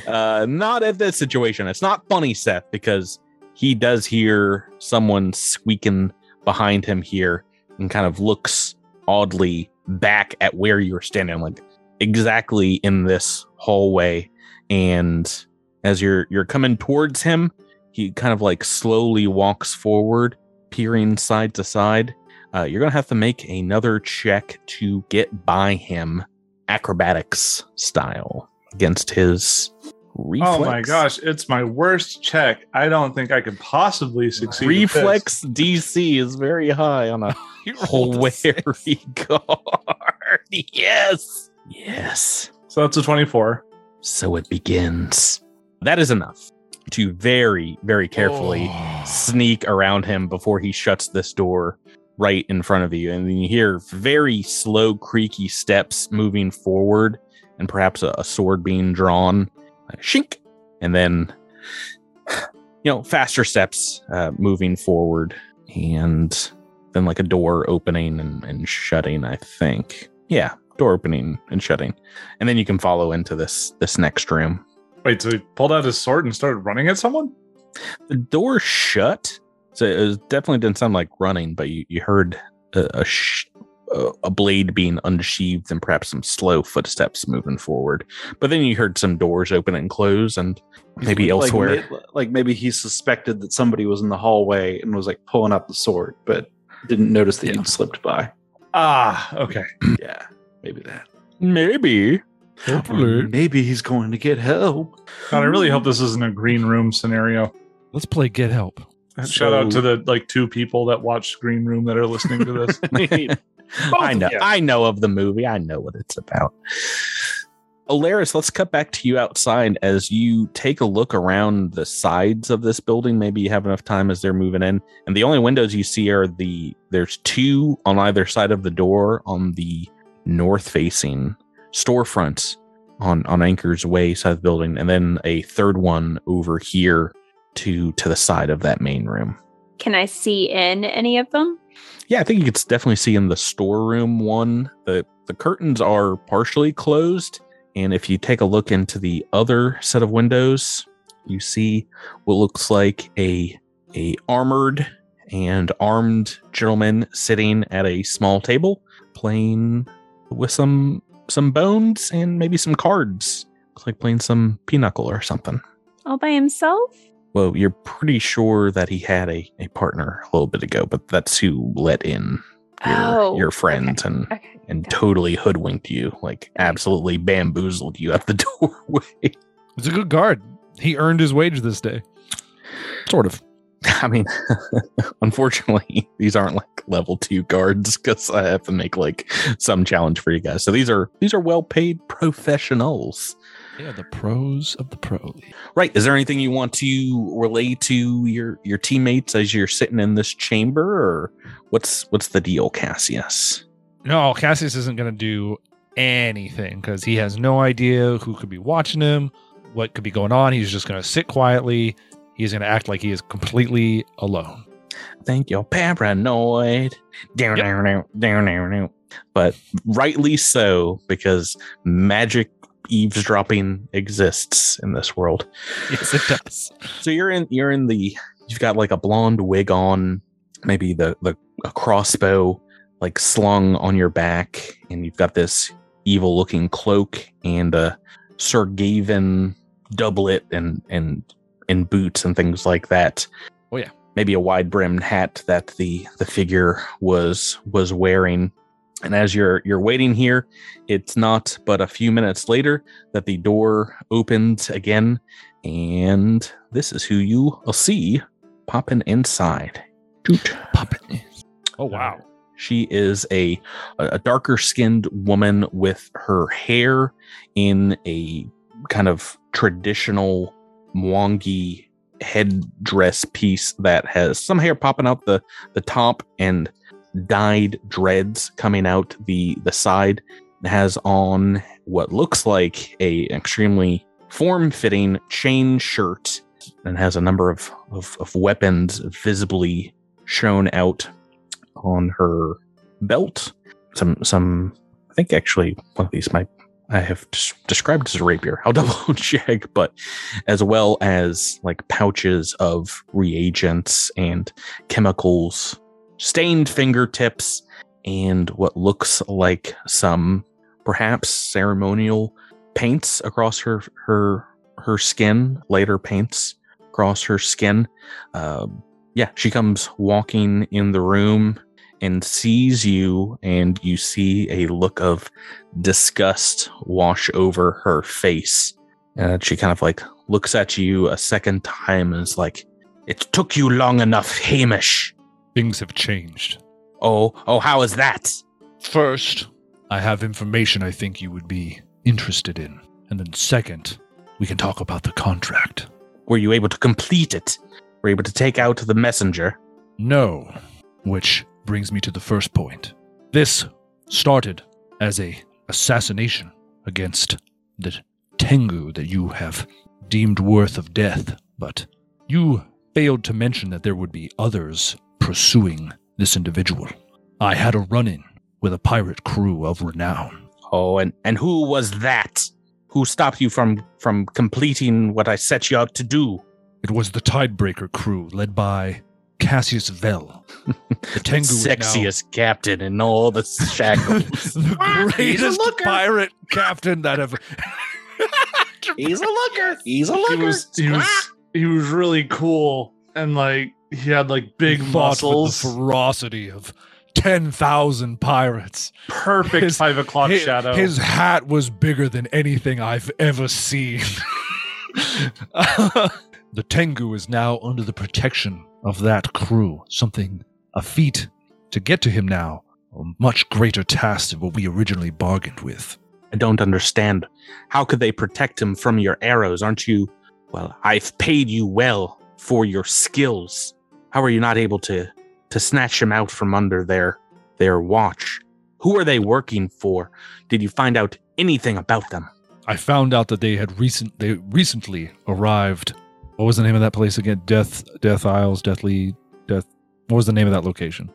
Uh, not at this situation. It's not funny, Seth, because he does hear someone squeaking behind him here and kind of looks oddly back at where you're standing, like exactly in this hallway. And as you're you're coming towards him, he kind of like slowly walks forward, peering side to side. Uh, you're gonna have to make another check to get by him, acrobatics style, against his reflex. Oh my gosh, it's my worst check. I don't think I could possibly succeed. Reflex DC is very high on a You rolled a wary guard. Yes, yes. So that's a 24. So it begins. That is enough to very, very carefully Oh. sneak around him before he shuts this door right in front of you. And then you hear very slow, creaky steps moving forward and perhaps a, a sword being drawn. Shink. And then, you know, faster steps uh, moving forward. And then like a door opening and, and shutting, I think. Yeah, door opening and shutting. And then you can follow into this this next room. Wait, so he pulled out his sword and started running at someone? the door shut so it was, definitely didn't sound like running but you, you heard a, a, sh- a a blade being unsheathed and perhaps some slow footsteps moving forward but then you heard some doors open and close and maybe Like, elsewhere ma- Like, maybe he suspected that somebody was in the hallway and was like pulling out the sword, but didn't notice that Yeah. you'd slipped by. Ah, okay. Yeah, maybe that. maybe Hopefully. Maybe he's going to get help. God, I really hope this isn't a green room scenario. Let's play Get Help. Shout out to the like two people that watch Green Room that are listening to this. I know of. I know of the movie I know what it's about Alaris, let's cut back to you outside as you take a look around the sides of this building. Maybe you have enough time as they're moving in. And the only windows you see are the there's two on either side of the door on the north facing storefronts on on Anchor's Way side of the building, and then a third one over here to to the side of that main room. Can I see in any of them? Yeah, I think you could definitely see in the storeroom one. The the curtains are partially closed, and if you take a look into the other set of windows, you see what looks like a a armored and armed gentleman sitting at a small table playing with some some bones and maybe some cards. Looks like playing some pinochle or something. All by himself? Well, you're pretty sure that he had a, a partner a little bit ago, but that's who let in your, Oh, your friends and Okay. and got it. totally hoodwinked you, like absolutely bamboozled you at the doorway. It's a good guard. He earned his wage this day. Sort of. I mean, unfortunately, these aren't like level two guards because I have to make like some challenge for you guys. So these are these are well paid professionals. Yeah, the pros of the pro. Right. Is there anything you want to relay to your your teammates as you're sitting in this chamber, or what's what's the deal, Cassius? No, Cassius isn't going to do anything because he has no idea who could be watching him, what could be going on. He's just going to sit quietly. He's going to act like he is completely alone. Thank you're paranoid. Yep. But rightly so, because magic eavesdropping exists in this world. Yes, it does. So you're in you're in the you've got like a blonde wig on, maybe the the a crossbow like slung on your back, and you've got this evil looking cloak and a Sargavan doublet and and and boots and things like that. Oh, yeah. Maybe a wide brimmed hat that the the figure was was wearing. And as you're you're waiting here, it's not but a few minutes later that the door opens again and this is who you will see popping inside. Toot. Popping. Oh, uh, wow. She is a a darker skinned woman with her hair in a kind of traditional Mwangi headdress piece that has some hair popping out the the top and dyed dreads coming out the the side. It has on what looks like a extremely form-fitting chain shirt and has a number of, of, of weapons visibly shown out on her belt. Some some I think actually one of these might I have des- described as a rapier. I'll double check, but as well as like pouches of reagents and chemicals, stained fingertips, and what looks like some perhaps ceremonial paints across her her her skin, later paints across her skin. Um, yeah, she comes walking in the room and sees you, and you see a look of disgust wash over her face. And she kind of like looks at you a second time and is like, It took you long enough, Hamish. Things have changed. Oh, oh, how is that? First, I have information I think you would be interested in. And then second, we can talk about the contract. Were you able to complete it? Were you able to take out the messenger? No. Which brings me to the first point. This started as a assassination against the Tengu that you have deemed worth of death, but you failed to mention that there would be others pursuing this individual. I had a run-in with a pirate crew of renown. Oh, and and who was that? Who stopped you from from completing what I set you out to do? It was the Tidebreaker crew led by Cassius Vel. The Tengu is now- sexiest captain in all the shackles. the Ah, he's a greatest looker. pirate captain that ever. He's a looker. He's a He looker. was he was he was really cool and like he had like big fought with muscles. the ferocity of ten thousand pirates. Perfect His- five o'clock His, shadow. his hat was bigger than anything I've ever seen. the Tengu is now under the protection of that crew. Something, a feat to get to him now. A much greater task than what we originally bargained with. I don't understand. How could they protect him from your arrows? Aren't you? Well, I've paid you well for your skills. How are you not able to to snatch him out from under their their watch? Who are they working for? Did you find out anything about them? I found out that they had recent they recently arrived. What was the name of that place again? Death Death Isles, Deathly Death. What was the name of that location?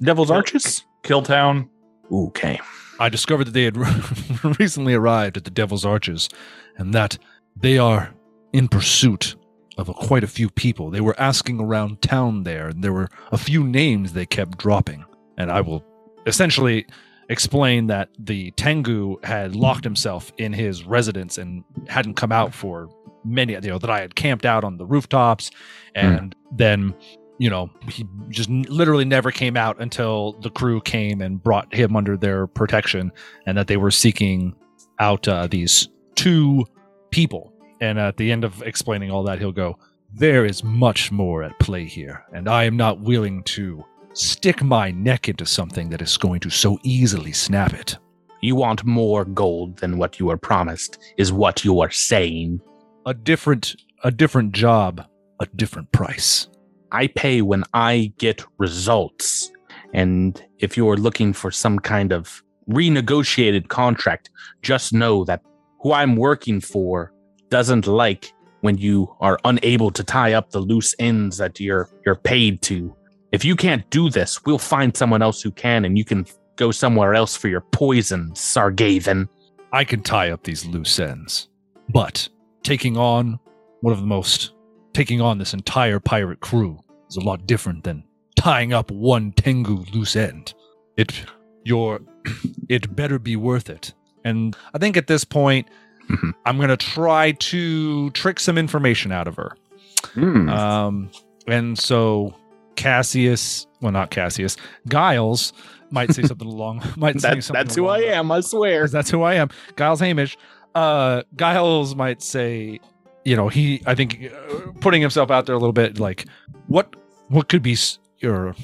Devil's Arches? Killtown. Okay. I discovered that they had recently arrived at the Devil's Arches, and that they are in pursuit of a, quite a few people. They were asking around town there, and there were a few names they kept dropping. And I will essentially explain that the Tengu had locked himself in his residence and hadn't come out for many, you know, that I had camped out on the rooftops, and then you know, he just literally never came out until the crew came and brought him under their protection, and that they were seeking out uh, these two people. And at the end of explaining all that, he'll go, There is much more at play here, and I am not willing to stick my neck into something that is going to so easily snap it. You want more gold than what you were promised, is what you are saying. A different a different job, a different price. I pay when I get results. And if you're looking for some kind of renegotiated contract, just know that who I'm working for doesn't like when you are unable to tie up the loose ends that you're you're paid to. If you can't do this, we'll find someone else who can and you can go somewhere else for your poison, Sargavan. I can tie up these loose ends. But taking on one of the most taking on this entire pirate crew is a lot different than tying up one Tengu loose end. It your it better be worth it. And I think at this point Mhm. I'm gonna try to trick some information out of her. Hmm. Um, and so Cassius, well, not Cassius, Giles might say something along. Might say something that's who I am, I swear. that's who I am. Giles Hamish. Uh, Giles might say, you know, he. I think uh, putting himself out there a little bit, like what what could be your.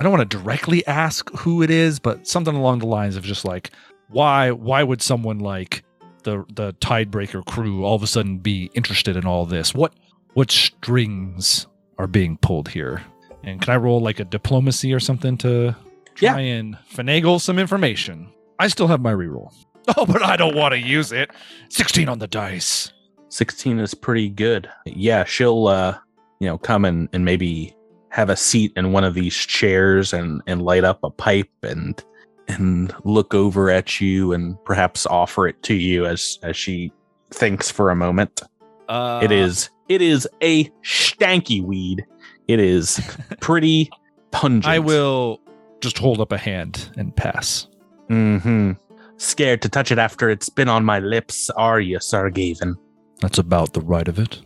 I don't want to directly ask who it is, but something along the lines of just like why why would someone like the the Tidebreaker crew all of a sudden be interested in all this? What what strings are being pulled here? And can I roll like a diplomacy or something to Yeah. try and finagle some information? I still have my reroll. Oh, but I don't want to use it. 16 on the dice. 16 is pretty good. Yeah, she'll uh, you know, come and, and maybe have a seat in one of these chairs and and light up a pipe and and look over at you and perhaps offer it to you as as she thinks for a moment. Uh, it is it is a stanky weed. It is pretty pungent. I will just hold up a hand and pass. Mm-hmm. Scared to touch it after it's been on my lips, are you, Sargavan? That's about the right of it.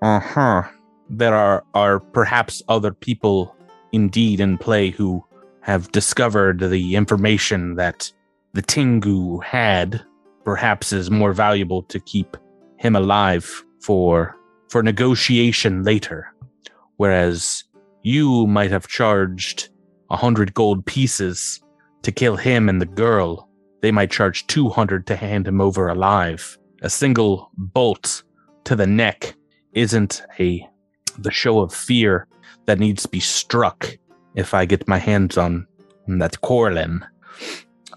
Uh huh. There are are perhaps other people indeed in play who have discovered the information that the Tengu had. Perhaps is more valuable to keep him alive for for negotiation later. Whereas you might have charged a hundred gold pieces to kill him and the girl. They might charge two hundred to hand him over alive. A single bolt to the neck isn't a the show of fear that needs to be struck if I get my hands on that Corlin.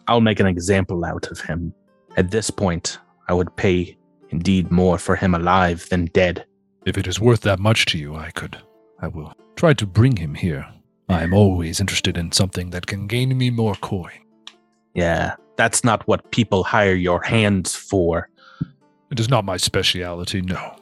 I'll make an example out of him. At this point, I would pay indeed more for him alive than dead. If it is worth that much to you, I could. I will try to bring him here. I am always interested in something that can gain me more coin. Yeah, that's not what people hire your hands for. It is not my speciality, no.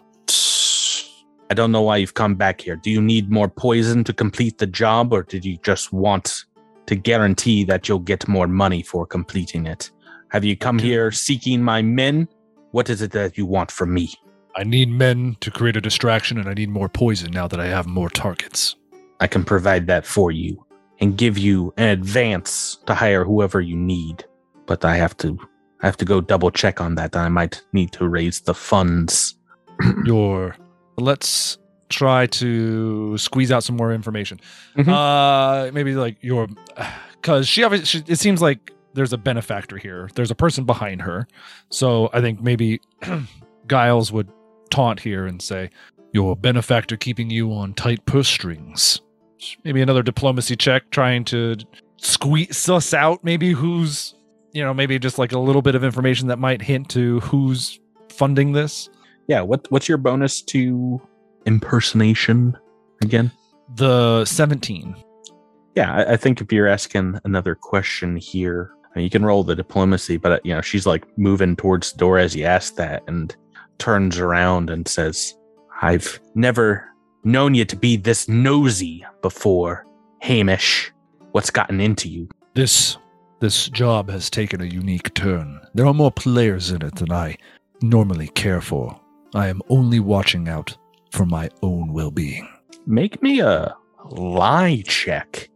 I don't know why you've come back here. Do you need more poison to complete the job, or did you just want to guarantee that you'll get more money for completing it? Have you come here seeking my men? What is it that you want from me? I need men to create a distraction, and I need more poison now that I have more targets. I can provide that for you and give you an advance to hire whoever you need. But I have to I have to go double check on that. I might need to raise the funds. Your let's try to squeeze out some more information. Mhm. Uh, maybe like your because she obviously it seems like there's a benefactor here. There's a person behind her, so I think maybe Giles would taunt here and say, "Your benefactor keeping you on tight purse strings." Maybe another diplomacy check, trying to squeeze us out maybe who's you know maybe just like a little bit of information that might hint to who's funding this. Yeah, what what's your bonus to impersonation again? The 17. Yeah, I, I think if you're asking another question here, I mean, you can roll the diplomacy, but uh, you know she's like moving towards the door as you ask that, and turns around and says, "I've never known you to be this nosy before, Hamish. What's gotten into you?" This this job has taken a unique turn. There are more players in it than I normally care for. I am only watching out for my own well-being. Make me a lie check.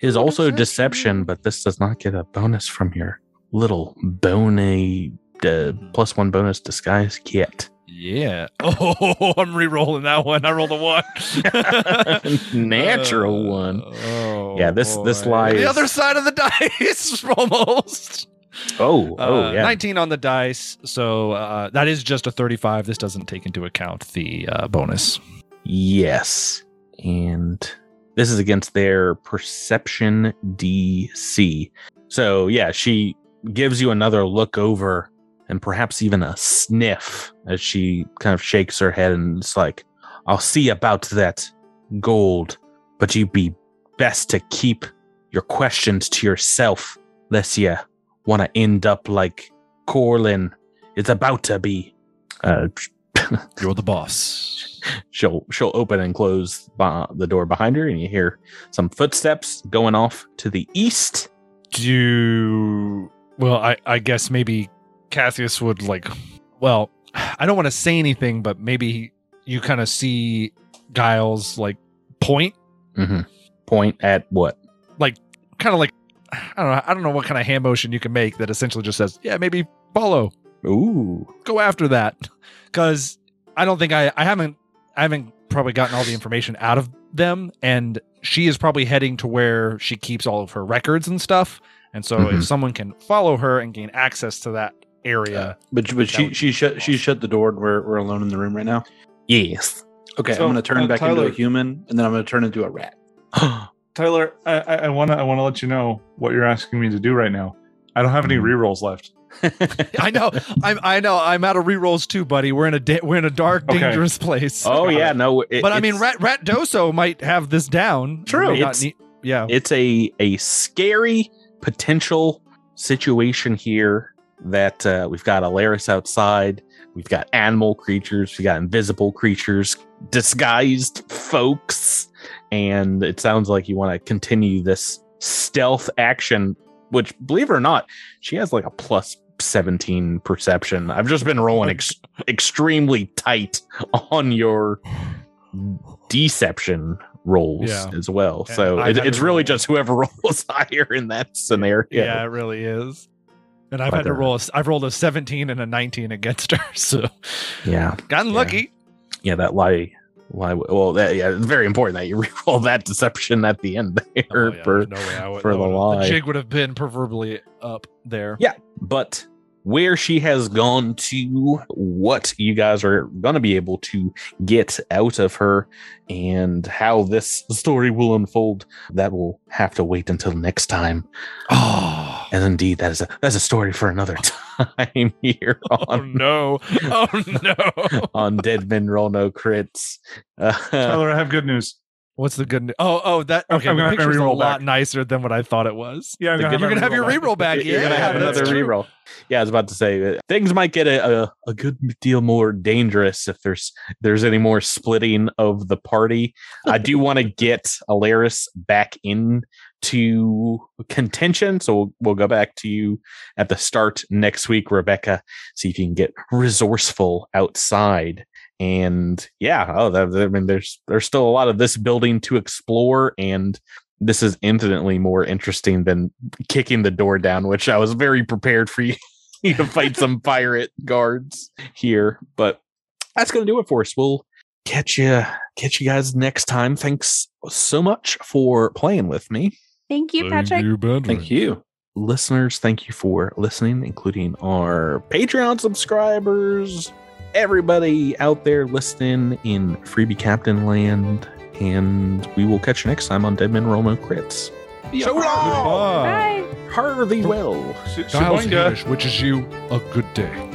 Is also deception, but this does not get a bonus from your little bony uh, plus one bonus disguise kit. Yeah. Oh, I'm re-rolling that one. I rolled a one. Natural Uh, one. Oh, Yeah, this- this boy. lies- the other side of the dice almost. Oh, oh Uh, yeah. 19 on the dice. So uh, that is just a 35. This doesn't take into account the uh, bonus. Yes. And this is against their perception DC. So, yeah, she gives you another look over and perhaps even a sniff as she kind of shakes her head and it's like, I'll see about that gold, but you'd be best to keep your questions to yourself, lest you want to end up like Corlin is about to be. Uh, You're the boss. she'll she'll open and close the door behind her and you hear some footsteps going off to the east Do well, I, I guess maybe Cassius would like. Well, I don't want to say anything, but maybe you kind of see Giles like point, mm-hmm. point at what Like, kind of like I don't know. I don't know what kind of hand motion you can make that essentially just says, "Yeah, maybe follow, ooh go after that," because I don't think I I haven't I haven't probably gotten all the information out of them, and she is probably heading to where she keeps all of her records and stuff. And so, Mhm. if someone can follow her and gain access to that area, But but she she be shut she shut the door and we're we're alone in the room right now. yes Okay, So, I'm gonna turn uh, back into a human and then I'm gonna turn into a rat. Tyler, I, I, I wanna I wanna let you know what you're asking me to do right now. I don't have any Mhm. rerolls left. I know, I'm, I know, I'm out of rerolls too, buddy. We're in a da- we're in a dark, Okay. dangerous place. oh yeah no it- but I mean, Rat Rat Doso might have this down. True. It's- need- yeah. it's a a scary potential situation here that uh, we've got Alaris outside we've got animal creatures we got invisible creatures disguised folks and it sounds like you want to continue this stealth action which believe it or not she has like a plus 17 perception i've just been rolling ex- extremely tight on your deception rolls Yeah. as well And so it, it's really roll- just whoever rolls higher in that scenario Yeah, it really is. And I've But, had to roll. A, I've rolled a 17 and a 19 against her, so yeah gotten Yeah. lucky. yeah that lie lie well that yeah it's very important that you re-roll that deception at the end there Oh, yeah, for no way I would, for that the lie. jig would have been proverbially up there. Yeah. but where she has gone to what you guys are going to be able to get out of her and how this story will unfold that will have to wait until next time Oh, and indeed that is a that's a story for another time here oh on no! Oh no! on dead men roll no crits uh, Tyler, I have good news. What's the good news? Oh, oh, that I'm- okay. I'm the gonna have my picture's a lot back. nicer than what I thought it was. Yeah, I'm gonna good- You're gonna have your my reroll back. You're yeah, gonna have that's another true. reroll. Yeah, I was about to say uh, things might get a, a, a good deal more dangerous if there's there's any more splitting of the party. I do want to get Alaris back in to contention, so we'll, we'll go back to you at the start next week, Rebecca. See if you can get resourceful outside. And yeah, oh, that, I mean, there's there's still a lot of this building to explore, and this is infinitely more interesting than kicking the door down, which I was very prepared for you, you to fight some pirate guards here. But that's gonna do it for us. We'll catch you catch you guys next time. Thanks so much for playing with me. Thank you, Patrick. Thank you. Listeners, thank you for listening, including our Patreon subscribers, everybody out there listening in Freebie Captain Land. And we will catch you next time on Dead Men Roll No Crits. So long! Goodbye. Bye. Harvey well. Sh- Giles Sheboygan. Hamish wishes you a good day.